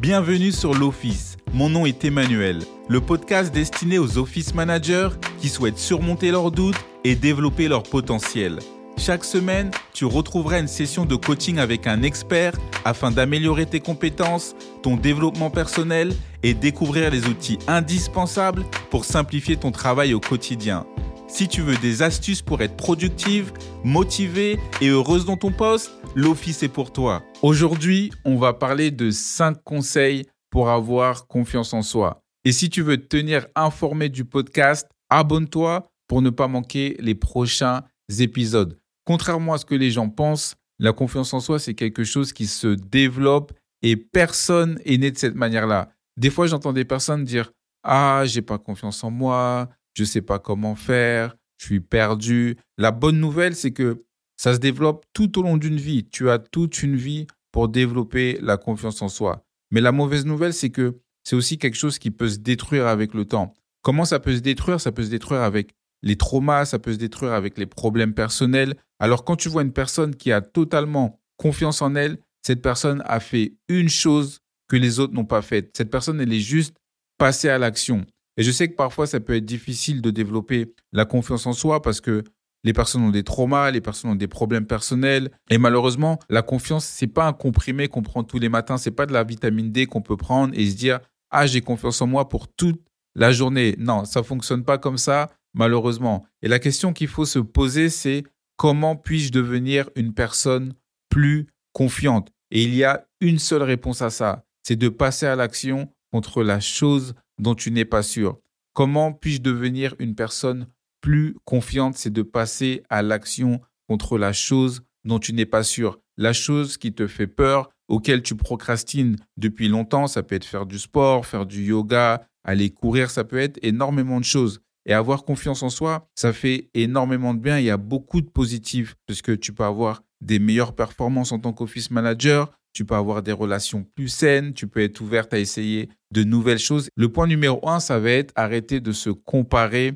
Bienvenue sur l'Office. Mon nom est Emmanuel, le podcast destiné aux office managers qui souhaitent surmonter leurs doutes et développer leur potentiel. Chaque semaine, tu retrouveras une session de coaching avec un expert afin d'améliorer tes compétences, ton développement personnel et découvrir les outils indispensables pour simplifier ton travail au quotidien. Si tu veux des astuces pour être productive, motivée et heureuse dans ton poste, l'Office est pour toi. Aujourd'hui, on va parler de 5 conseils pour avoir confiance en soi. Et si tu veux te tenir informé du podcast, abonne-toi pour ne pas manquer les prochains épisodes. Contrairement à ce que les gens pensent, la confiance en soi, c'est quelque chose qui se développe et personne est né de cette manière-là. Des fois, j'entends des personnes dire Ah, j'ai pas confiance en moi, je sais pas comment faire, je suis perdu. La bonne nouvelle, c'est que ça se développe tout au long d'une vie. Tu as toute une vie pour développer la confiance en soi. Mais la mauvaise nouvelle, c'est que c'est aussi quelque chose qui peut se détruire avec le temps. Comment ça peut se détruire? Ça peut se détruire avec les traumas, ça peut se détruire avec les problèmes personnels. Alors quand tu vois une personne qui a totalement confiance en elle, cette personne a fait une chose que les autres n'ont pas faite. Cette personne, elle est juste passée à l'action. Et je sais que parfois, ça peut être difficile de développer la confiance en soi parce que les personnes ont des traumas, les personnes ont des problèmes personnels. Et malheureusement, la confiance, c'est pas un comprimé qu'on prend tous les matins. C'est pas de la vitamine D qu'on peut prendre et se dire, ah, j'ai confiance en moi pour toute la journée. Non, ça fonctionne pas comme ça, malheureusement. Et la question qu'il faut se poser, c'est comment puis-je devenir une personne plus confiante? Et il y a une seule réponse à ça. C'est de passer à l'action contre la chose dont tu n'es pas sûr. Comment puis-je devenir une personne plus confiante, c'est de passer à l'action contre la chose dont tu n'es pas sûr. La chose qui te fait peur, auquel tu procrastines depuis longtemps, ça peut être faire du sport, faire du yoga, aller courir, ça peut être énormément de choses. Et avoir confiance en soi, ça fait énormément de bien. Il y a beaucoup de positifs puisque tu peux avoir des meilleures performances en tant qu'office manager, tu peux avoir des relations plus saines, tu peux être ouverte à essayer de nouvelles choses. Le point numéro un, ça va être arrêter de se comparer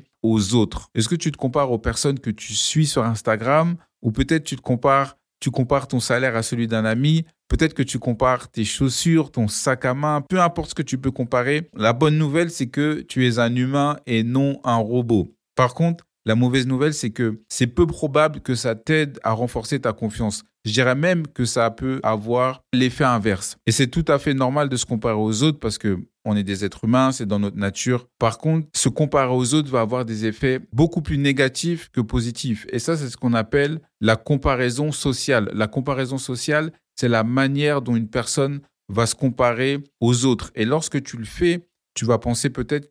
autres. Est-ce que tu te compares aux personnes que tu suis sur Instagram ou peut-être tu te compares, tu compares ton salaire à celui d'un ami, peut-être que tu compares tes chaussures, ton sac à main, peu importe ce que tu peux comparer. La bonne nouvelle, c'est que tu es un humain et non un robot. Par contre, la mauvaise nouvelle, c'est que c'est peu probable que ça t'aide à renforcer ta confiance. Je dirais même que ça peut avoir l'effet inverse. Et c'est tout à fait normal de se comparer aux autres parce que on est des êtres humains, c'est dans notre nature. Par contre, se comparer aux autres va avoir des effets beaucoup plus négatifs que positifs. Et ça, c'est ce qu'on appelle la comparaison sociale. La comparaison sociale, c'est la manière dont une personne va se comparer aux autres. Et lorsque tu le fais, tu vas penser peut-être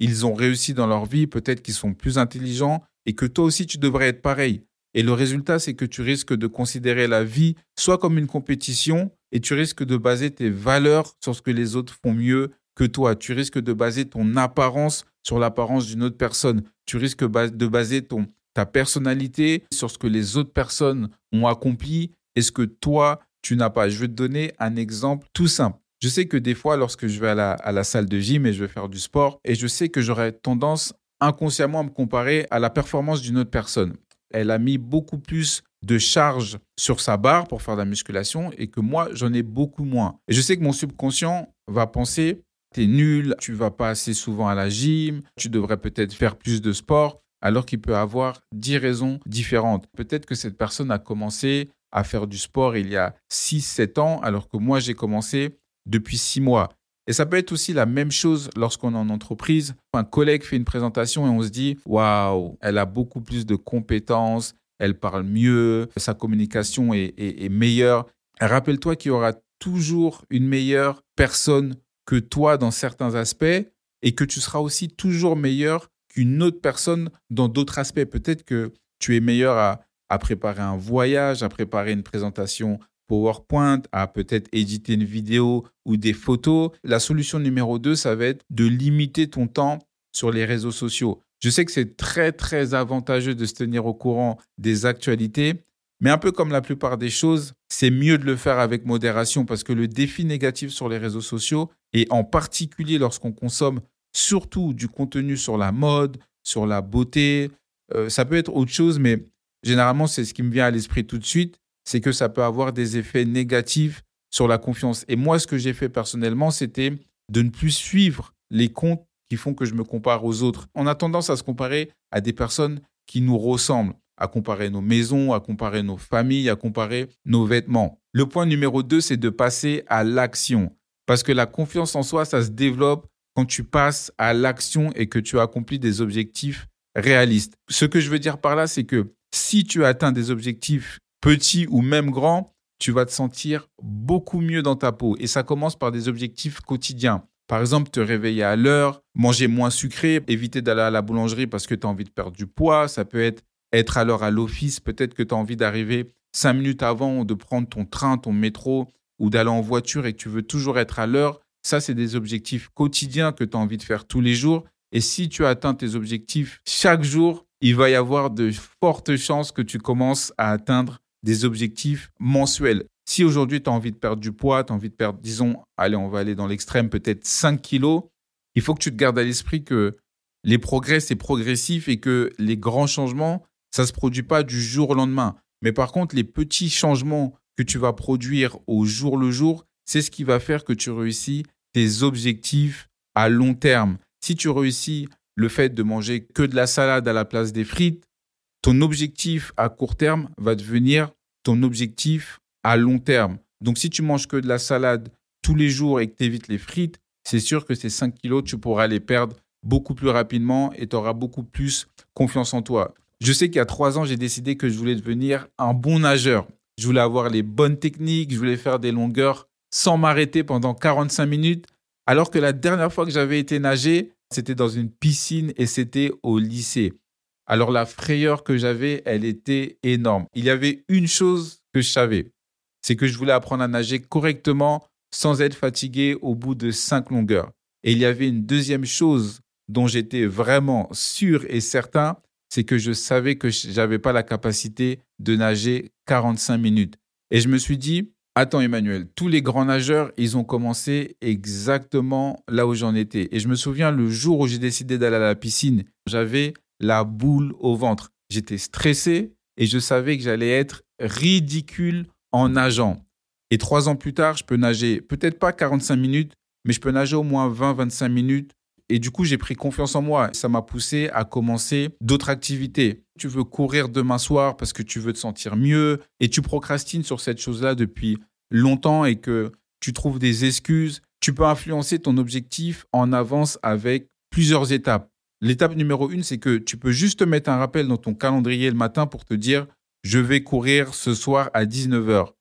qu'ils ont réussi dans leur vie, peut-être qu'ils sont plus intelligents et que toi aussi, tu devrais être pareil. Et le résultat, c'est que tu risques de considérer la vie soit comme une compétition et tu risques de baser tes valeurs sur ce que les autres font mieux que toi. Tu risques de baser ton apparence sur l'apparence d'une autre personne. Tu risques de baser ta personnalité sur ce que les autres personnes ont accompli et ce que toi, tu n'as pas? Je vais te donner un exemple tout simple. Je sais que des fois, lorsque je vais à la, salle de gym et je vais faire du sport, et je sais que j'aurais tendance inconsciemment à me comparer à la performance d'une autre personne elle a mis beaucoup plus de charge sur sa barre pour faire de la musculation et que moi, j'en ai beaucoup moins. Et je sais que mon subconscient va penser, t'es nul, tu vas pas assez souvent à la gym, tu devrais peut-être faire plus de sport, alors qu'il peut avoir dix raisons différentes. Peut-être que cette personne a commencé à faire du sport il y a 6-7 ans, alors que moi, j'ai commencé depuis 6 mois. Et ça peut être aussi la même chose lorsqu'on est en entreprise. Un collègue fait une présentation et on se dit waouh, elle a beaucoup plus de compétences, elle parle mieux, sa communication est, meilleure. Rappelle-toi qu'il y aura toujours une meilleure personne que toi dans certains aspects et que tu seras aussi toujours meilleur qu'une autre personne dans d'autres aspects. Peut-être que tu es meilleur à préparer un voyage, à préparer une présentation PowerPoint, à peut-être éditer une vidéo ou des photos. La solution numéro deux, ça va être de limiter ton temps sur les réseaux sociaux. Je sais que c'est très, très avantageux de se tenir au courant des actualités, mais un peu comme la plupart des choses, c'est mieux de le faire avec modération parce que le défi négatif sur les réseaux sociaux, et en particulier lorsqu'on consomme surtout du contenu sur la mode, sur la beauté, euh, ça peut être autre chose, mais généralement, c'est ce qui me vient à l'esprit tout de suite, c'est que ça peut avoir des effets négatifs sur la confiance. Et moi, ce que j'ai fait personnellement, c'était de ne plus suivre les comptes qui font que je me compare aux autres. On a tendance à se comparer à des personnes qui nous ressemblent, à comparer nos maisons, à comparer nos familles, à comparer nos vêtements. Le point numéro deux, c'est de passer à l'action. Parce que la confiance en soi, ça se développe quand tu passes à l'action et que tu accomplis des objectifs réalistes. Ce que je veux dire par là, c'est que si tu atteins des objectifs petits ou même grands, tu vas te sentir beaucoup mieux dans ta peau. Et ça commence par des objectifs quotidiens. Par exemple, te réveiller à l'heure, manger moins sucré, éviter d'aller à la boulangerie parce que tu as envie de perdre du poids. Ça peut être être à l'heure à l'office. Peut-être que tu as envie d'arriver cinq minutes avant, de prendre ton train, ton métro ou d'aller en voiture et que tu veux toujours être à l'heure. Ça, c'est des objectifs quotidiens que tu as envie de faire tous les jours. Et si tu atteins tes objectifs chaque jour, il va y avoir de fortes chances que tu commences à atteindre des objectifs mensuels. Si aujourd'hui tu as envie de perdre du poids, tu as envie de perdre, disons, allez, on va aller dans l'extrême, peut-être 5 kilos, il faut que tu te gardes à l'esprit que les progrès, c'est progressif et que les grands changements, ça ne se produit pas du jour au lendemain. Mais par contre, les petits changements que tu vas produire au jour le jour, c'est ce qui va faire que tu réussis tes objectifs à long terme. Si tu réussis le fait de manger que de la salade à la place des frites, ton objectif à court terme va devenir objectif à long terme. Donc, si tu manges que de la salade tous les jours et que tu évites les frites, c'est sûr que ces 5 kilos, tu pourras les perdre beaucoup plus rapidement et tu auras beaucoup plus confiance en toi. Je sais qu'il y a trois ans, j'ai décidé que je voulais devenir un bon nageur. Je voulais avoir les bonnes techniques, je voulais faire des longueurs sans m'arrêter pendant 45 minutes. Alors que la dernière fois que j'avais été nager, c'était dans une piscine et c'était au lycée. Alors la frayeur que j'avais, elle était énorme. Il y avait une chose que je savais, c'est que je voulais apprendre à nager correctement sans être fatigué au bout de cinq longueurs. Et il y avait une deuxième chose dont j'étais vraiment sûr et certain, c'est que je savais que je n'avais pas la capacité de nager 45 minutes. Et je me suis dit, attends Emmanuel, tous les grands nageurs, ils ont commencé exactement là où j'en étais. Et je me souviens le jour où j'ai décidé d'aller à la piscine, j'avais la boule au ventre. J'étais stressé et je savais que j'allais être ridicule en nageant. Et trois ans plus tard, je peux nager peut-être pas 45 minutes, mais je peux nager au moins 20-25 minutes. Et du coup, j'ai pris confiance en moi. Ça m'a poussé à commencer d'autres activités. Tu veux courir demain soir parce que tu veux te sentir mieux et tu procrastines sur cette chose-là depuis longtemps et que tu trouves des excuses. Tu peux influencer ton objectif en avance avec plusieurs étapes. L'étape numéro une, c'est que tu peux juste mettre un rappel dans ton calendrier le matin pour te dire je vais courir ce soir à 19h.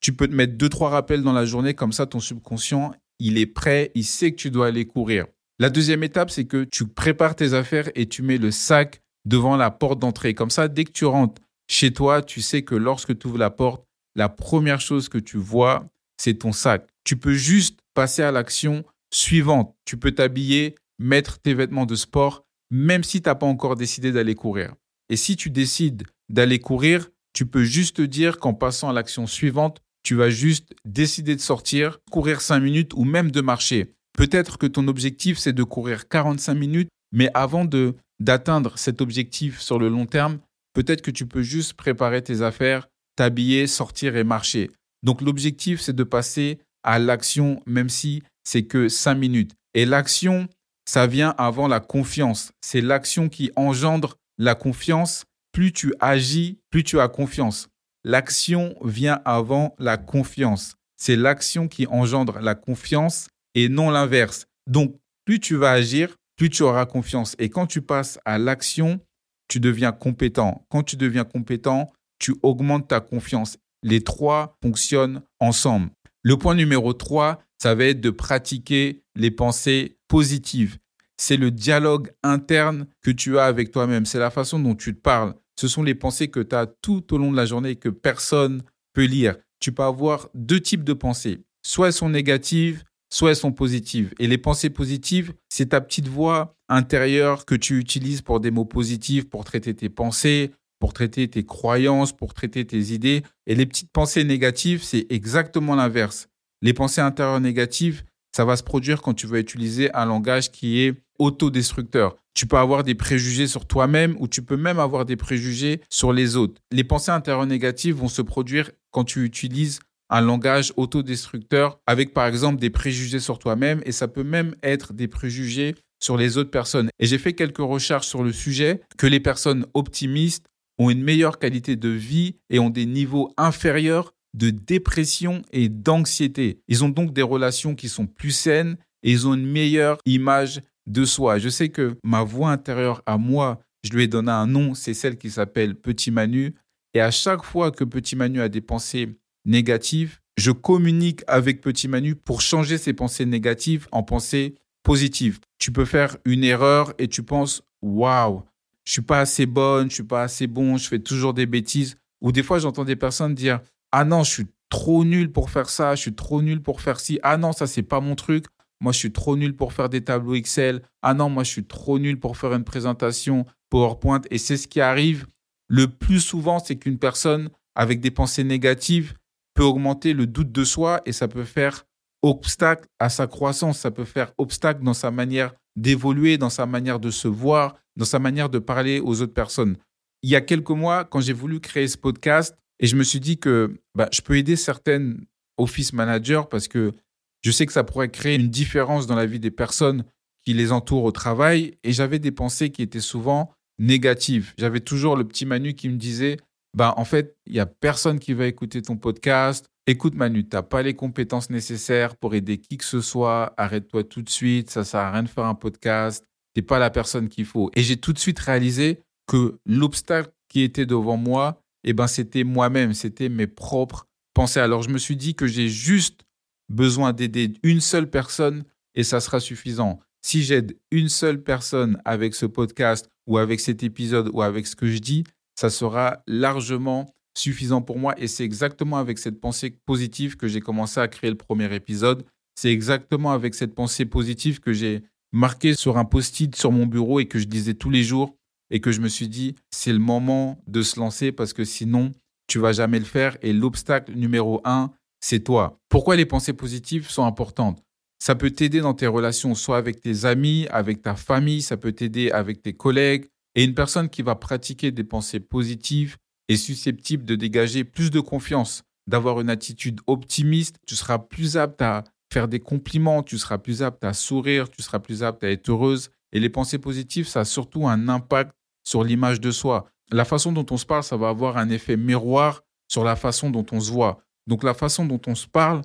Tu peux te mettre deux, trois rappels dans la journée, comme ça ton subconscient, il est prêt, il sait que tu dois aller courir. La deuxième étape, c'est que tu prépares tes affaires et tu mets le sac devant la porte d'entrée. Comme ça, dès que tu rentres chez toi, tu sais que lorsque tu ouvres la porte, la première chose que tu vois, c'est ton sac. Tu peux juste passer à l'action suivante. Tu peux t'habiller, mettre tes vêtements de sport, même si tu n'as pas encore décidé d'aller courir. Et si tu décides d'aller courir, tu peux juste dire qu'en passant à l'action suivante, tu vas juste décider de sortir, courir 5 minutes ou même de marcher. Peut-être que ton objectif, c'est de courir 45 minutes, mais avant de d'atteindre cet objectif sur le long terme, peut-être que tu peux juste préparer tes affaires, t'habiller, sortir et marcher. Donc l'objectif, c'est de passer à l'action, même si c'est que 5 minutes. Et l'action, ça vient avant la confiance. C'est l'action qui engendre la confiance. Plus tu agis, plus tu as confiance. L'action vient avant la confiance. C'est l'action qui engendre la confiance et non l'inverse. Donc, plus tu vas agir, plus tu auras confiance. Et quand tu passes à l'action, tu deviens compétent. Quand tu deviens compétent, tu augmentes ta confiance. Les trois fonctionnent ensemble. Le point numéro 3, ça va être de pratiquer les pensées positives. C'est le dialogue interne que tu as avec toi-même. C'est la façon dont tu te parles. Ce sont les pensées que tu as tout au long de la journée et que personne peut lire. Tu peux avoir deux types de pensées. Soit elles sont négatives, soit elles sont positives. Et les pensées positives, c'est ta petite voix intérieure que tu utilises pour des mots positifs, pour traiter tes pensées, pour traiter tes croyances, pour traiter tes idées. Et les petites pensées négatives, c'est exactement l'inverse. Les pensées intérieures négatives, ça va se produire quand tu vas utiliser un langage qui est autodestructeur. Tu peux avoir des préjugés sur toi-même ou tu peux même avoir des préjugés sur les autres. Les pensées intérieures négatives vont se produire quand tu utilises un langage autodestructeur avec par exemple des préjugés sur toi-même et ça peut même être des préjugés sur les autres personnes. Et j'ai fait quelques recherches sur le sujet que les personnes optimistes ont une meilleure qualité de vie et ont des niveaux inférieurs de dépression et d'anxiété. Ils ont donc des relations qui sont plus saines et ils ont une meilleure image de soi. Je sais que ma voix intérieure à moi, je lui ai donné un nom, c'est celle qui s'appelle Petit Manu. Et à chaque fois que Petit Manu a des pensées négatives, je communique avec Petit Manu pour changer ses pensées négatives en pensées positives. Tu peux faire une erreur et tu penses waouh, je suis pas assez bonne, je suis pas assez bon, je fais toujours des bêtises. Ou des fois, j'entends des personnes dire ah non, je suis trop nul pour faire ça, je suis trop nul pour faire ci. Ah non, ça c'est pas mon truc. Moi, je suis trop nul pour faire des tableaux Excel. Ah non, moi, je suis trop nul pour faire une présentation PowerPoint. Et c'est ce qui arrive le plus souvent, c'est qu'une personne avec des pensées négatives peut augmenter le doute de soi et ça peut faire obstacle à sa croissance, ça peut faire obstacle dans sa manière d'évoluer, dans sa manière de se voir, dans sa manière de parler aux autres personnes. Il y a quelques mois, quand j'ai voulu créer ce podcast, et je me suis dit que bah, je peux aider certaines office managers parce que je sais que ça pourrait créer une différence dans la vie des personnes qui les entourent au travail. Et j'avais des pensées qui étaient souvent négatives. J'avais toujours le petit Manu qui me disait, bah, en fait, il n'y a personne qui va écouter ton podcast. Écoute Manu, tu n'as pas les compétences nécessaires pour aider qui que ce soit. Arrête-toi tout de suite. Ça sert à rien de faire un podcast. Tu n'es pas la personne qu'il faut. Et j'ai tout de suite réalisé que l'obstacle qui était devant moi, eh ben, c'était moi-même. C'était mes propres pensées. Alors, je me suis dit que j'ai juste besoin d'aider une seule personne et ça sera suffisant. Si j'aide une seule personne avec ce podcast ou avec cet épisode ou avec ce que je dis, ça sera largement suffisant pour moi. Et c'est exactement avec cette pensée positive que j'ai commencé à créer le premier épisode. C'est exactement avec cette pensée positive que j'ai marqué sur un post-it sur mon bureau et que je disais tous les jours et que je me suis dit, c'est le moment de se lancer parce que sinon, tu vas jamais le faire. Et l'obstacle numéro un, c'est toi. Pourquoi les pensées positives sont importantes? Ça peut t'aider dans tes relations, soit avec tes amis, avec ta famille, ça peut t'aider avec tes collègues. Et une personne qui va pratiquer des pensées positives est susceptible de dégager plus de confiance, d'avoir une attitude optimiste. Tu seras plus apte à faire des compliments, tu seras plus apte à sourire, tu seras plus apte à être heureuse. Et les pensées positives, ça a surtout un impact sur l'image de soi. La façon dont on se parle, ça va avoir un effet miroir sur la façon dont on se voit. Donc la façon dont on se parle,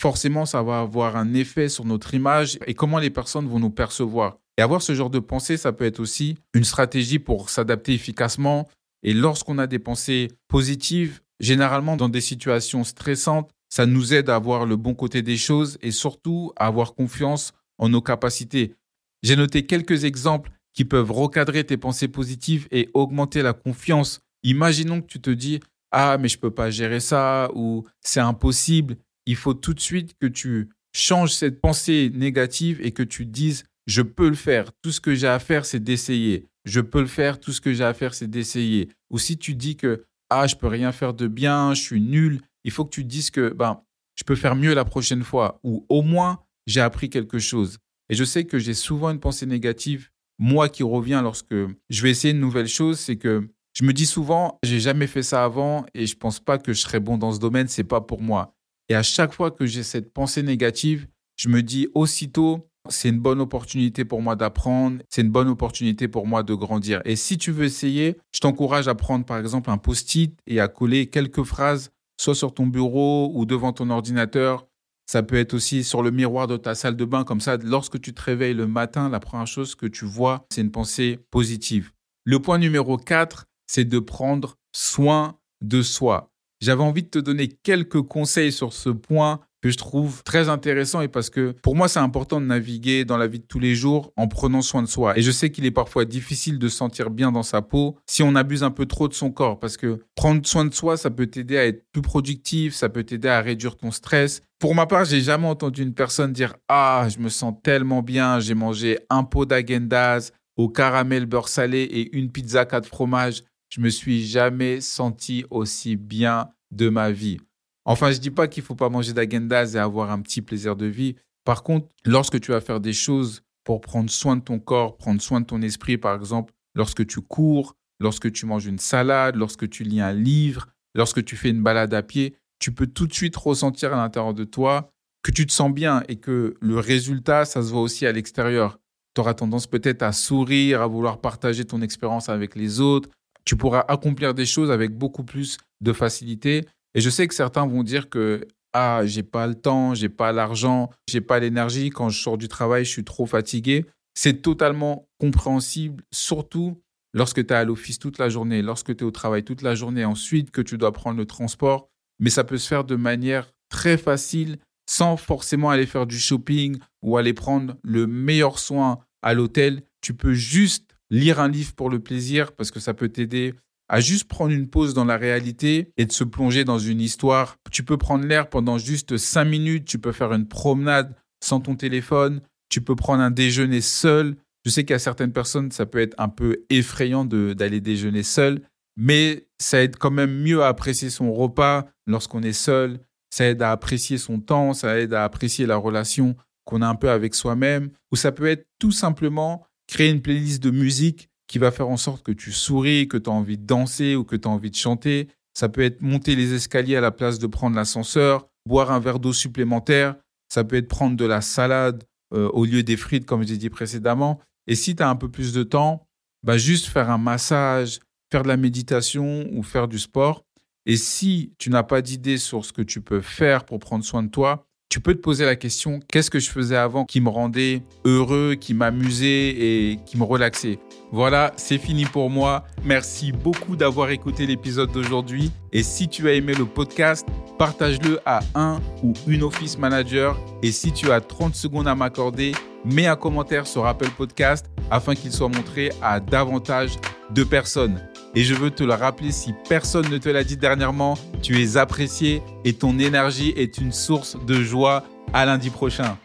forcément, ça va avoir un effet sur notre image et comment les personnes vont nous percevoir. Et avoir ce genre de pensée, ça peut être aussi une stratégie pour s'adapter efficacement. Et lorsqu'on a des pensées positives, généralement dans des situations stressantes, ça nous aide à voir le bon côté des choses et surtout à avoir confiance en nos capacités. J'ai noté quelques exemples qui peuvent recadrer tes pensées positives et augmenter la confiance. Imaginons que tu te dis ah mais je peux pas gérer ça ou c'est impossible. Il faut tout de suite que tu changes cette pensée négative et que tu dises je peux le faire. Tout ce que j'ai à faire c'est d'essayer. Je peux le faire. Tout ce que j'ai à faire c'est d'essayer. Ou si tu dis que ah je peux rien faire de bien, je suis nul, il faut que tu dises que ben je peux faire mieux la prochaine fois ou au moins j'ai appris quelque chose. Et je sais que j'ai souvent une pensée négative moi qui revient lorsque je vais essayer une nouvelle chose, c'est que je me dis souvent, j'ai jamais fait ça avant et je pense pas que je serais bon dans ce domaine, c'est pas pour moi. Et à chaque fois que j'ai cette pensée négative, je me dis aussitôt, c'est une bonne opportunité pour moi d'apprendre, c'est une bonne opportunité pour moi de grandir. Et si tu veux essayer, je t'encourage à prendre par exemple un post-it et à coller quelques phrases, soit sur ton bureau ou devant ton ordinateur. Ça peut être aussi sur le miroir de ta salle de bain, comme ça, lorsque tu te réveilles le matin, la première chose que tu vois, c'est une pensée positive. Le point numéro 4, c'est de prendre soin de soi. J'avais envie de te donner quelques conseils sur ce point que je trouve très intéressant et parce que pour moi c'est important de naviguer dans la vie de tous les jours en prenant soin de soi. Et je sais qu'il est parfois difficile de se sentir bien dans sa peau si on abuse un peu trop de son corps parce que prendre soin de soi ça peut t'aider à être plus productif, ça peut t'aider à réduire ton stress. Pour ma part, j'ai jamais entendu une personne dire "Ah, je me sens tellement bien, j'ai mangé un pot d'agendas au caramel beurre salé et une pizza quatre fromages." Je me suis jamais senti aussi bien de ma vie. Enfin, je dis pas qu'il faut pas manger d'agendas et avoir un petit plaisir de vie. Par contre, lorsque tu vas faire des choses pour prendre soin de ton corps, prendre soin de ton esprit, par exemple, lorsque tu cours, lorsque tu manges une salade, lorsque tu lis un livre, lorsque tu fais une balade à pied, tu peux tout de suite ressentir à l'intérieur de toi que tu te sens bien et que le résultat, ça se voit aussi à l'extérieur. Tu auras tendance peut-être à sourire, à vouloir partager ton expérience avec les autres. Tu pourras accomplir des choses avec beaucoup plus de facilité. Et je sais que certains vont dire que ah, j'ai pas le temps, j'ai pas l'argent, j'ai pas l'énergie quand je sors du travail, je suis trop fatigué. C'est totalement compréhensible, surtout lorsque tu es à l'office toute la journée, lorsque tu es au travail toute la journée, ensuite que tu dois prendre le transport. Mais ça peut se faire de manière très facile sans forcément aller faire du shopping ou aller prendre le meilleur soin à l'hôtel. Tu peux juste lire un livre pour le plaisir parce que ça peut t'aider à juste prendre une pause dans la réalité et de se plonger dans une histoire. Tu peux prendre l'air pendant juste cinq minutes, tu peux faire une promenade sans ton téléphone, tu peux prendre un déjeuner seul. Je sais qu'à certaines personnes, ça peut être un peu effrayant d'aller déjeuner seul, mais ça aide quand même mieux à apprécier son repas lorsqu'on est seul ça aide à apprécier son temps, ça aide à apprécier la relation qu'on a un peu avec soi-même, ou ça peut être tout simplement créer une playlist de musique qui va faire en sorte que tu souris, que tu as envie de danser ou que tu as envie de chanter. Ça peut être monter les escaliers à la place de prendre l'ascenseur, boire un verre d'eau supplémentaire, ça peut être prendre de la salade euh, au lieu des frites, comme j'ai dit précédemment. Et si tu as un peu plus de temps, bah juste faire un massage, faire de la méditation ou faire du sport, et si tu n'as pas d'idée sur ce que tu peux faire pour prendre soin de toi, tu peux te poser la question, qu'est-ce que je faisais avant qui me rendait heureux, qui m'amusait et qui me relaxait? Voilà, c'est fini pour moi. Merci beaucoup d'avoir écouté l'épisode d'aujourd'hui. Et si tu as aimé le podcast, partage-le à un ou une office manager. Et si tu as 30 secondes à m'accorder, mets un commentaire sur Apple Podcast afin qu'il soit montré à davantage de personnes. Et je veux te le rappeler si personne ne te l'a dit dernièrement, tu es apprécié et ton énergie est une source de joie. À lundi prochain.